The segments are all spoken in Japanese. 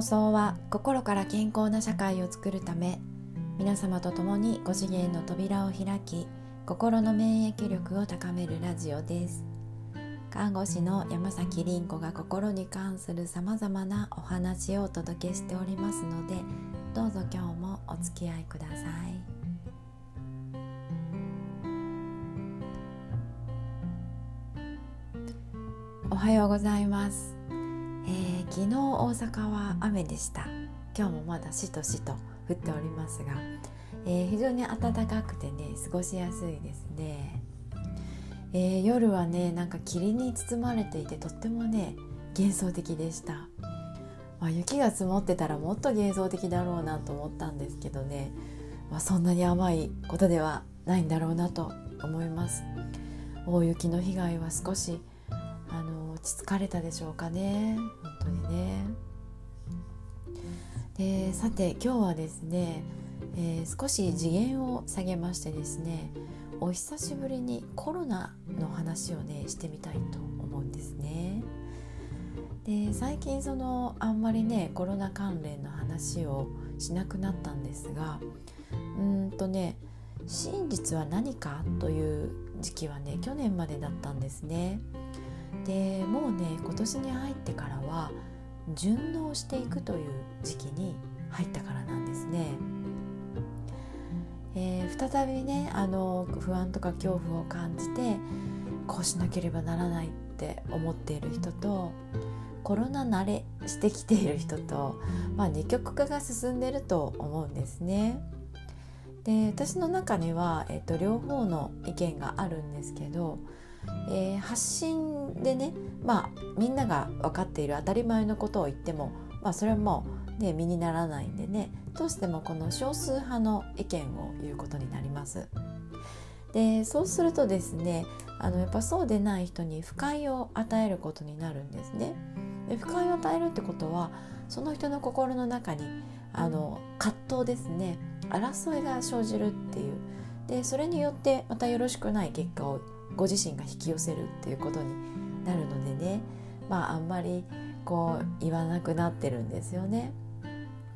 放送は心から健康な社会を作るため皆様と共にご次元の扉を開き心の免疫力を高めるラジオです。看護師の山崎凛子が心に関するさまざまなお話をお届けしておりますのでどうぞ今日もお付き合いください。おはようございます、昨日大阪は雨でした。今日もまだしとしと降っておりますが、えー、非常に暖かくてね過ごしやすいですね、えー、夜はねなんか霧に包まれていてとってもね幻想的でした、まあ、雪が積もってたらもっと幻想的だろうなと思ったんですけどね、まあ、そんなに甘いことではないんだろうなと思います。大雪の被害は少し落ち着かれたでしょうかね。本当にね。でさて今日はですね、えー、少し次元を下げましてですねお久しぶりにコロナの話をねしてみたいと思うんですね。で最近そのあんまりねコロナ関連の話をしなくなったんですがうんとね真実は何かという時期はね去年までだったんですね。でもうね今年に入ってからは順応していくという時期に入ったからなんですね。えー、再びねあの不安とか恐怖を感じてこうしなければならないって思っている人とコロナ慣れしてきている人と、まあ、二極化が進んでると思うんですね。で私の中には、えっと、両方の意見があるんですけどえー、発信でねまあみんなが分かっている当たり前のことを言っても、まあ、それはもう、ね、身にならないんでねどうしてもこの少数派の意見を言うことになります。でそうするとですねあのやっぱそうでない人に不快を与えることになるんですね。で不快を与えるってことはその人の心の中にあの葛藤ですね争いが生じるっていうでそれによってまたよろしくない結果をご自身が引き寄せるっていうことになるのでねまああんまりこう言わなくなってるんですよね。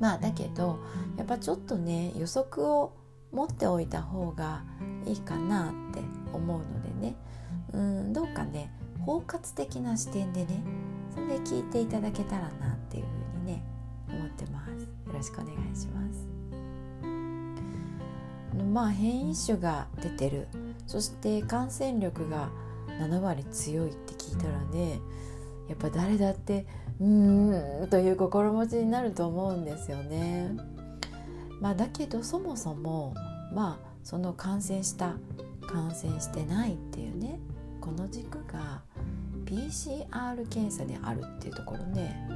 まあだけどやっぱちょっとね予測を持っておいた方がいいかなって思うのでねうんどうかね包括的な視点でねそれで聞いていただけたらなっていうふうにね思ってます。よろしくお願いします。まあ変異種が出てるそして感染力が7割強いって聞いたらねやっぱ誰だってうーんという心持ちになると思うんですよね。まあ、だけどそもそもまあその感染した感染してないっていうねこの軸が PCR 検査であるっていうところね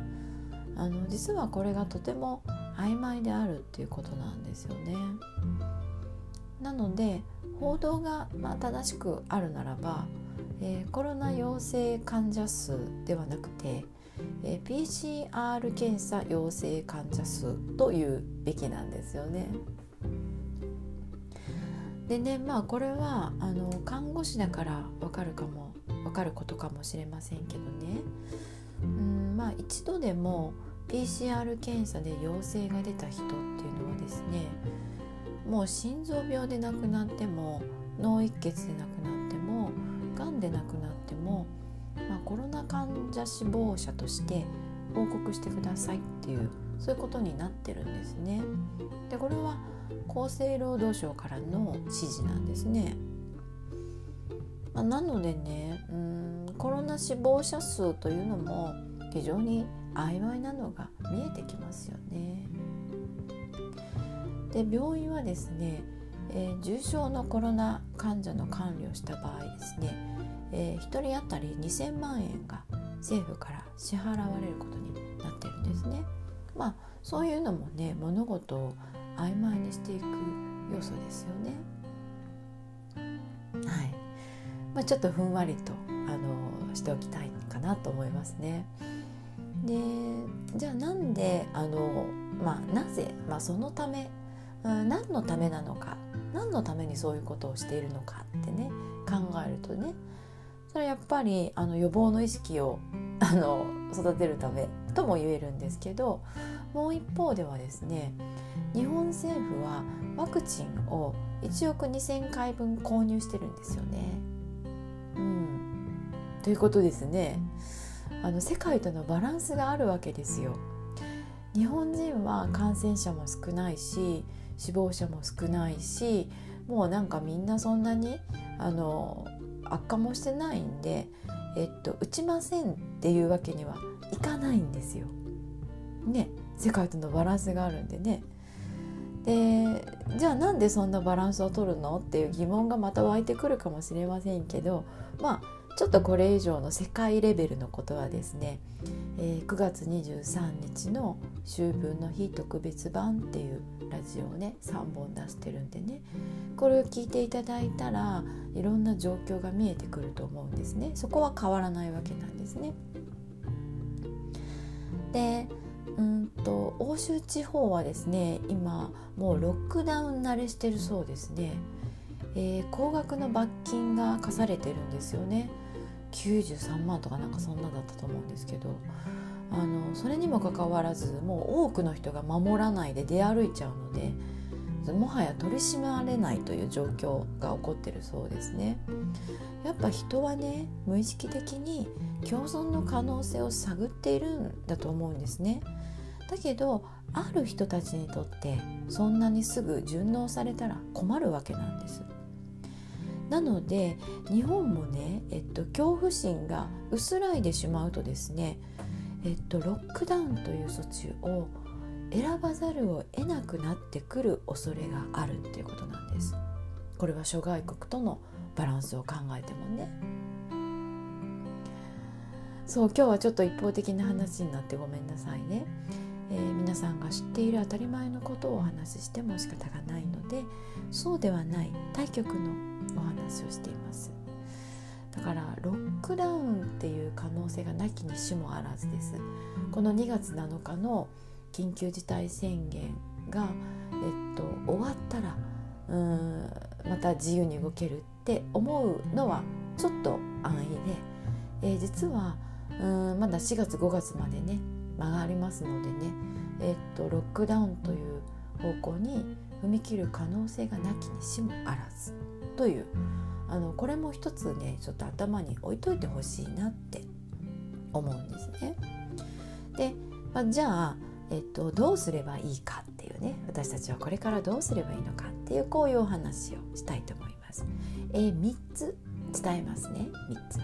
あの実はこれがとても曖昧であるっていうことなんですよね。なので報道がまあ正しくあるならば、えー、コロナ陽性患者数ではなくて、えー、PCR 検査陽性患者数というべきなんですよね。でねまあこれはあの看護師だから分かるかも分かることかもしれませんけどねうんまあ一度でも PCR 検査で陽性が出た人っていうのはですねもう心臓病で亡くなっても脳一血で亡くなってもがんで亡くなっても、まあ、コロナ患者死亡者として報告してくださいっていうそういうことになってるんですね。でこれは厚生労働省からの指示なんですね。まあ、なのでねうんコロナ死亡者数というのも非常に曖昧なのが見えてきますよね。で病院はですね、えー、重症のコロナ患者の管理をした場合ですね、えー、1人当たり2000万円が政府から支払われることになってるんですね。まあそういうのもね物事を曖昧にしていく要素ですよね。はい、まあ、ちょっとふんわりとあのしておきたいかなと思いますね。でじゃあなんであの、まあ、なぜ、まあ、そのため何のためなのか何のためにそういうことをしているのかってね考えるとねそれはやっぱりあの予防の意識を あの育てるためとも言えるんですけどもう一方ではですね日本政府はワクチンを1億2,000回分購入してるんですよね。うん、ということですねあの世界とのバランスがあるわけですよ。日本人は感染者も少ないし死亡者も少ないしもうなんかみんなそんなにあの悪化もしてないんで、えっと、打ちませんっていうわけにはいかないんですよ。ね世界とのバランスがあるんでね。でじゃあなんでそんなバランスを取るの？っていう疑問がまた湧いてくるかもしれませんけどまあちょっとこれ以上の世界レベルのことはですね、えー、9月23日の秋分の日特別版っていうラジオをね3本出してるんでねこれを聞いていただいたらいろんな状況が見えてくると思うんですねそこは変わらないわけなんですね。でうんと欧州地方はですね今もうロックダウン慣れしてるそうですね、えー、高額の罰金が課されてるんですよね。93万とかなんかそんなだったと思うんですけどあのそれにもかかわらずもう多くの人が守らないで出歩いちゃうのでもはや取り締まれないという状況が起こってるそうですね。やっぱ人はね無意識的に共存の可能性を探っているんだと思うんですね。だけどある人たちにとってそんなにすぐ順応されたら困るわけなんです。なので日本もね、えっと、恐怖心が薄らいでしまうとですね、えっと、ロックダウンという措置を選ばざるを得なくなってくる恐れがあるっていうことなんです。これは諸外国とのバランスを考えてもね。そう今日はちょっと一方的な話になってごめんなさいね。えー、皆さんが知っている当たり前のことをお話ししても仕方がないのでそうではない対極のお話をしています。だからロックダウンっていう可能性がなきにしもあらずです。この2月7日の緊急事態宣言が、えっと、終わったらうんまた自由に動けるって思うのはちょっと安易で、えー、実はうんまだ4月5月までね間がありますのでね、えっと、ロックダウンという方向に踏み切る可能性がなきにしもあらず。というあのこれも一つねちょっと頭に置いといてほしいなって思うんですね。で、まあ、じゃあ、えっと、どうすればいいかっていうね私たちはこれからどうすればいいのかっていうこういうお話をしたいと思います。えー、3つ伝えますね3つ。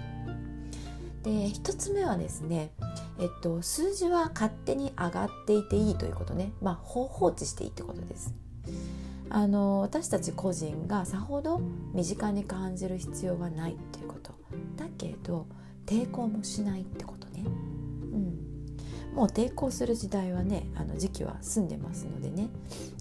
で1つ目はですねえっと、数字は勝手に上がっていていいということね、まあ、放置していいってことです。あの私たち個人がさほど身近に感じる必要はないっていうこと。だけど抵抗もしないってことね、うん、もう抵抗する時代はねあの時期は済んでますのでね。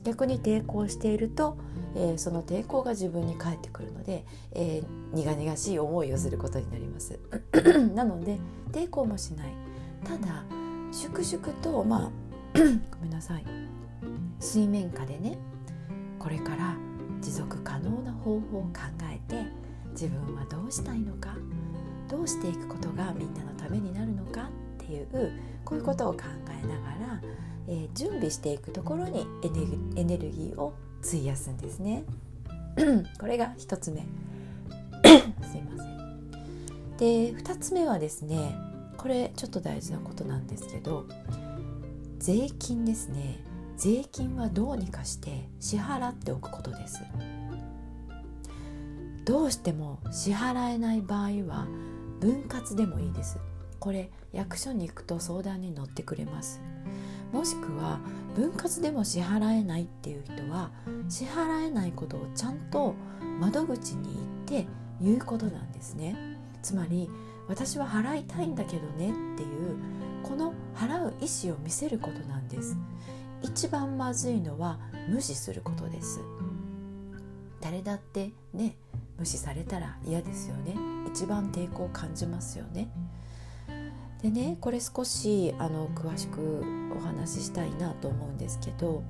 逆に抵抗していると、えー、その抵抗が自分に返ってくるので、えー、苦々しい思いをすることになります。なので抵抗もしない。ただ粛々とまあ ごめんなさい。水面下でねこれから持続可能な方法を考えて自分はどうしたいのかどうしていくことがみんなのためになるのかっていうこういうことを考えながら、えー、準備していくところにエネルギーを費やすんですね。これが1つ目 すいません。で2つ目はですねこれちょっと大事なことなんですけど税金ですね税金はどうにかして支払っておくことです。どうしても支払えない場合は分割でもいいです。これ役所に行くと相談に乗ってくれます。もしくは分割でも支払えないっていう人は支払えないことをちゃんと窓口に行って言うことなんですね。つまり私は払いたいんだけどねっていうこの払う意思を見せることなんです。一番まずいのは無視することです。誰だってね無視されたら嫌ですよね。一番抵抗を感じますよね。でねこれ少しあの詳しくお話ししたいなと思うんですけど、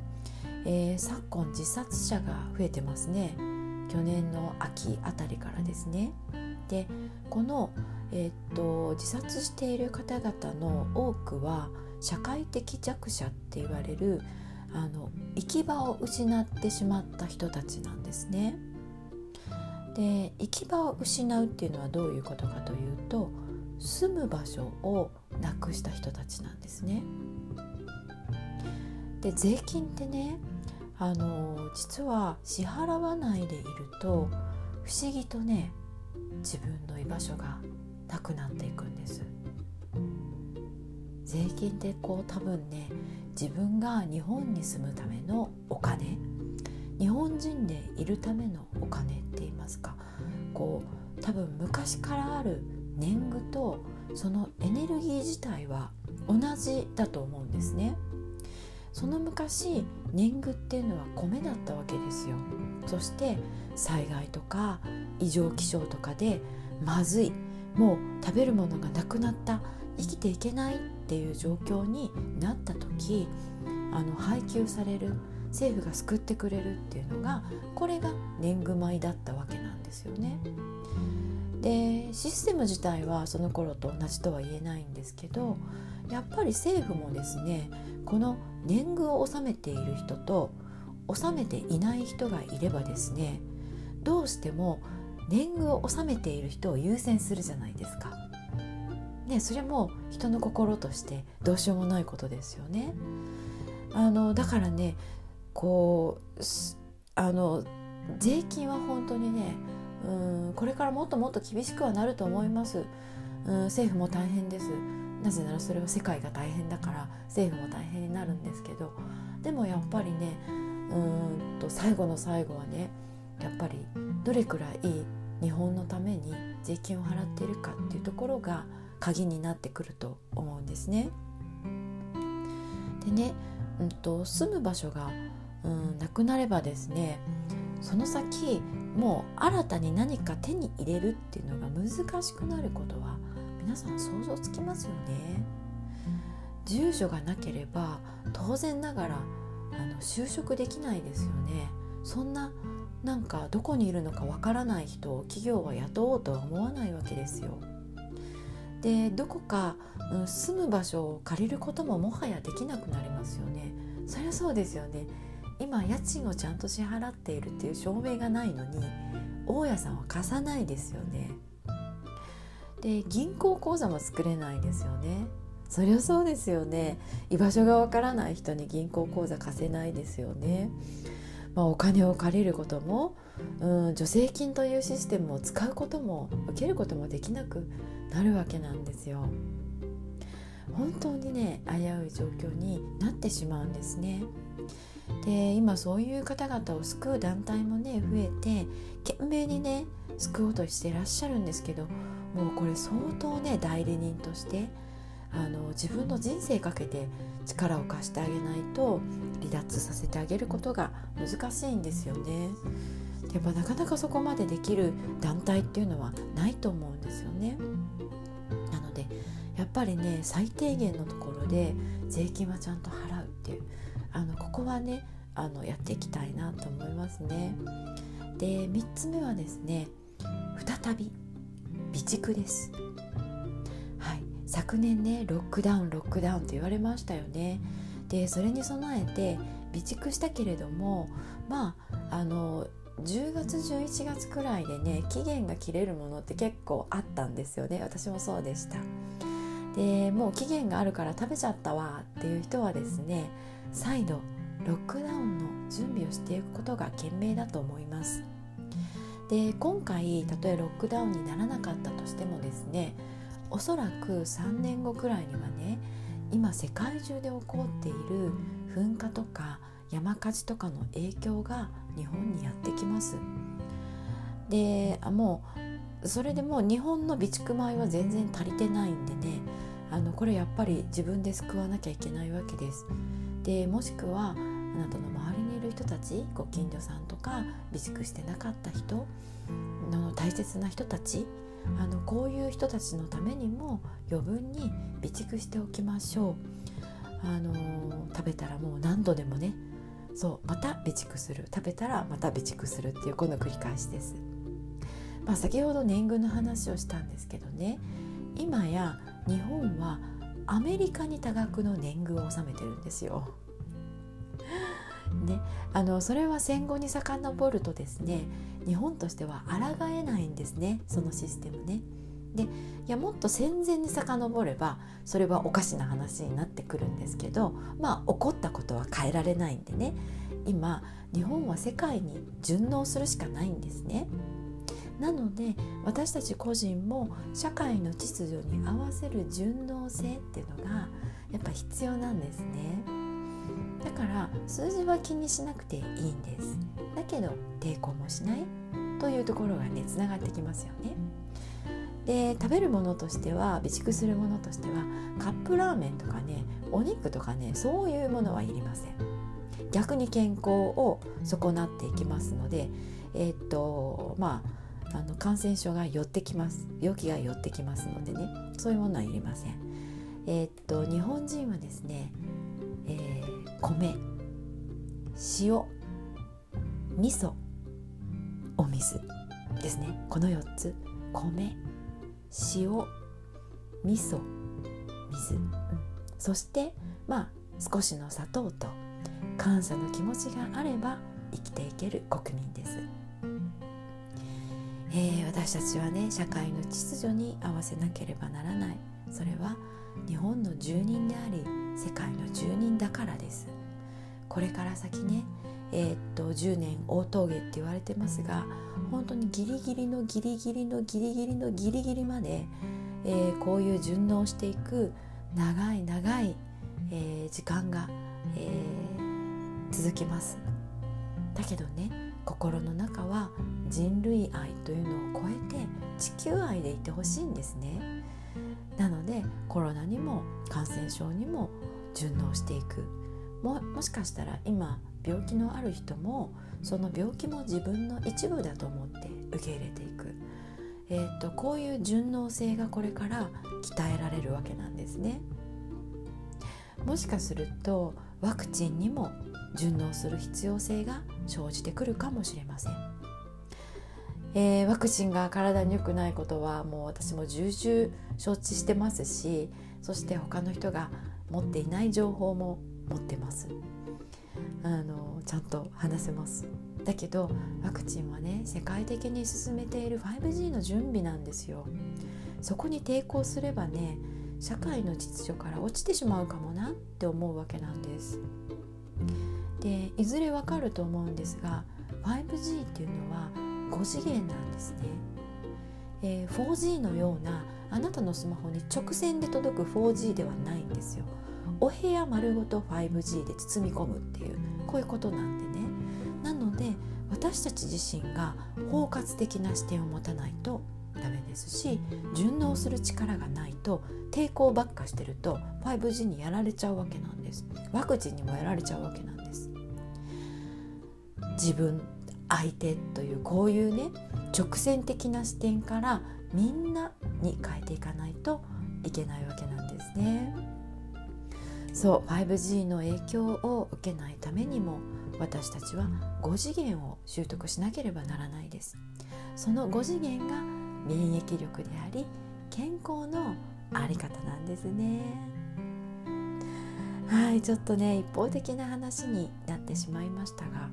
えー、昨今自殺者が増えてますね。去年の秋あたりからですね。でこの、えー、っと自殺している方々の多くは社会的弱者って言われるあの行き場を失ってしまった人たちなんですね。で行き場を失うっていうのはどういうことかというと住む場所をなくした人たちなんですね。で税金ってねあの実は支払わないでいると不思議とね自分の居場所がなくなっていくんです税金ってこう多分ね自分が日本に住むためのお金日本人でいるためのお金って言いますかこう多分昔からある年貢とそのエネルギー自体は同じだと思うんですね。その昔年貢っていうのは米だったわけですよ。そして災害とか異常気象とかでまずい。もう食べるものがなくなった。生きていけない。っっていう状況になった時あの配給される政府が救ってくれるっていうのがこれが年貢米だったわけなんですよね。でシステム自体はその頃と同じとは言えないんですけどやっぱり政府もですねこの年貢を納めている人と納めていない人がいればですねどうしても年貢を納めている人を優先するじゃないですか。ね、それも人の心としてどうしようもないことですよね。あのだからねこうあの税金は本当にねうんこれからもっともっと厳しくはなると思います。うん政府も大変です。なぜならそれは世界が大変だから政府も大変になるんですけどでもやっぱりねうんと最後の最後はねやっぱりどれくらい日本のために税金を払っているかっていうところが鍵になってくると思うんですね。でね、うんと、住む場所が、うん、なくなればですねその先もう新たに何か手に入れるっていうのが難しくなることは皆さん想像つきますよね。住所がなければ当然ながらあの就職できないですよね。そんななんかどこにいるのかわからない人を企業は雇おうとは思わないわけですよ。でどこか、うん、住む場所を借りることももはやできなくなりますよね。そりゃそうですよね。今家賃をちゃんと支払っているっていう証明がないのに大家さんは貸さないですよね。で銀行口座も作れないですよね。そりゃそうですよね。居場所がわからない人に銀行口座貸せないですよね、まあ、お金を借りることも、うん、助成金というシステムを使うことも受けることもできなくなるわけなんですよ。本当にね危うい状況になってしまうんですね。で今そういう方々を救う団体もね増えて懸命にね救おうとしてらっしゃるんですけどもうこれ相当ね代理人としてあの自分の人生かけて力を貸してあげないと離脱させてあげることが難しいんですよね。やっぱなかなかそこまでできる団体っていうのはないと思うんですよね。なのでやっぱりね最低限のところで税金はちゃんと払うっていうあのここはねあのやっていきたいなと思いますね。で3つ目はですね再び備蓄です。昨年ねロックダウンロックダウンと言われましたよね。でそれに備えて備蓄したけれどもまああの10月11月くらいでね期限が切れるものって結構あったんですよね。私もそうでした。でもう期限があるから食べちゃったわっていう人はですね再度ロックダウンの準備をしていくことが賢明だと思います。で今回たとえロックダウンにならなかったとしてもですねおそらく3年後くらいにはね今世界中で起こっている噴火とか山火事とかの影響が日本にやってきます。でもうそれでもう日本の備蓄米は全然足りてないんでねあのこれやっぱり自分で救わなきゃいけないわけです。でもしくはあなたの周りにいる人たちご近所さんとか備蓄してなかった人の大切な人たちあのこういう人たちのためにも余分に備蓄しておきましょう。あの食べたらもう何度でもねそうまた備蓄する食べたらまた備蓄するっていうこの繰り返しです。まあ、先ほど年貢の話をしたんですけどね今や日本はアメリカに多額の年貢を納めてるんですよ。ね、あのそれは戦後に遡るとですね日本としては抗えないんですねそのシステムね。でいやもっと戦前に遡ればそれはおかしな話になってくるんですけどまあ起こったことは変えられないんでね今日本は世界に順応するしかないんですね。なので私たち個人も社会の秩序に合わせる順応性っていうのがやっぱ必要なんですねだから数字は気にしなくていいんです。だけど抵抗もしない。というところがねつながってきますよね。で食べるものとしては備蓄するものとしてはカップラーメンとかねお肉とかねそういうものはいりません。逆に健康を損なっていきますのでえー、っとまああの感染症が寄ってきます。病気が寄ってきますのでねそういうものはいりません。えー、っと日本人はですね、米塩味噌お水ですね。この4つ。米塩味噌水、うん、そしてまあ少しの砂糖と感謝の気持ちがあれば生きていける国民です。えー、私たちはね社会の秩序に合わせなければならない。それは日本の住人であり世界の住人だからです。これから先ねえー、っと10年大峠って言われてますが本当にギリギリのギリギリのギリギリのギリギリまで、えー、こういう順応していく長い長い、えー、時間が、え続きます。だけどね心の中は人類愛というのを超えて地球愛でいてほしいんですね。なのでコロナにも感染症にも順応していく。ももしかしたら今病気のある人もその病気も自分の一部だと思って受け入れていく、えーと、こういう順応性がこれから鍛えられるわけなんですね。もしかするとワクチンにも順応する必要性が生じてくるかもしれません、えー、ワクチンが体に良くないことはもう私も重々承知してますしそして他の人が持っていない情報も持ってます。あのちゃんと話せます。だけどワクチンはね世界的に進めている 5G の準備なんですよ。そこに抵抗すればね社会の秩序から落ちてしまうかもなって思うわけなんです。でいずれわかると思うんですが 5G っていうのは5次元なんですね、え、4G のようなあなたのスマホに直線で届く 4G ではないんですよ。お部屋丸ごと 5G で包み込むっていうこういうことなんでね。なので私たち自身が包括的な視点を持たないとダメですし順応する力がないと抵抗ばっかしてると 5G にやられちゃうわけなんです。ワクチンにもやられちゃうわけなんです。自分相手というこういうね直線的な視点からみんなに変えていかないといけないわけなんですね。そう 5G の影響を受けないためにも私たちは5次元を習得しなければならないです。その5次元が免疫力であり健康のあり方なんですね。はいちょっとね一方的な話になってしまいましたが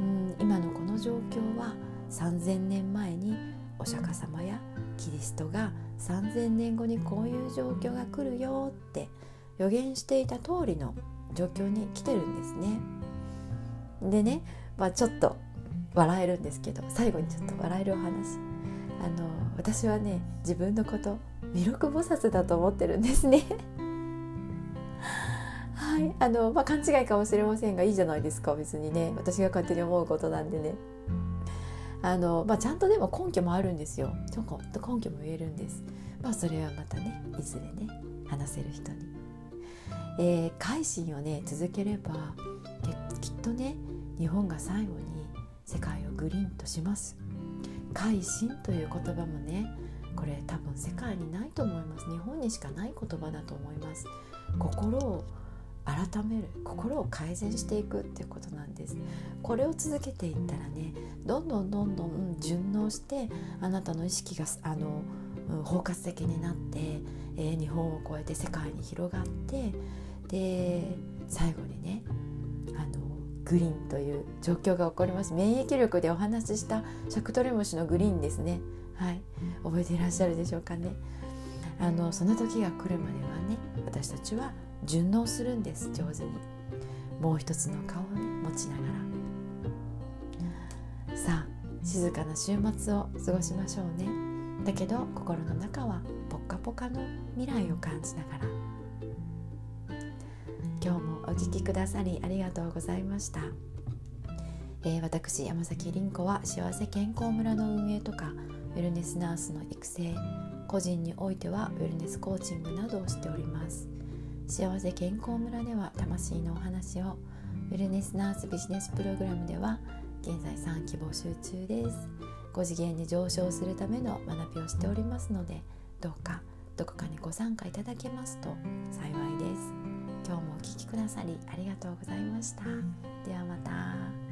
うん今のこの状況は3,000年前にお釈迦様やキリストが3,000年後にこういう状況が来るよって予言していた通りの状況に来てるんですね。でね、まあ、ちょっと笑えるんですけど最後にちょっと笑えるお話。あの私はね自分のこと弥勒菩薩だと思ってるんですね。はい。あの、まあ、勘違いかもしれませんがいいじゃないですか別にね。私が勝手に思うことなんでね。あの、まあ、ちゃんとでも根拠もあるんですよ。ちょっと根拠も言えるんです。まあそれはまたねいずれね話せる人に、えー、改心をね続ければきっとね日本が最後に世界をグリーンとします。改心という言葉もねこれ多分世界にないと思います。日本にしかない言葉だと思います。心を改める心を改善していくっていうことなんです。これを続けていったらねどんどんどんどん順応してあなたの意識があの包括的になって、えー、日本を超えて世界に広がってで最後にねあのグリーンという状況が起こります。免疫力でお話ししたシャクトリムシのグリーンですね。はい。覚えていらっしゃるでしょうかね。あのその時が来るまではね私たちは順応するんです。上手に。もう一つの顔をね持ちながら。静かな週末を過ごしましょうね。だけど心の中はポッカポカの未来を感じながら。今日もお聴きくださりありがとうございました、えー、私山崎凛子は幸せ健康村の運営とかウェルネスナースの育成個人においてはウェルネスコーチングなどをしております。幸せ健康村では魂のお話をウェルネスナースビジネスプログラムでは現在3期募集中です。5次元に上昇するための学びをしておりますのでどうかどこかにご参加いただけますと幸いです。今日もお聴きくださりありがとうございました。ではまた。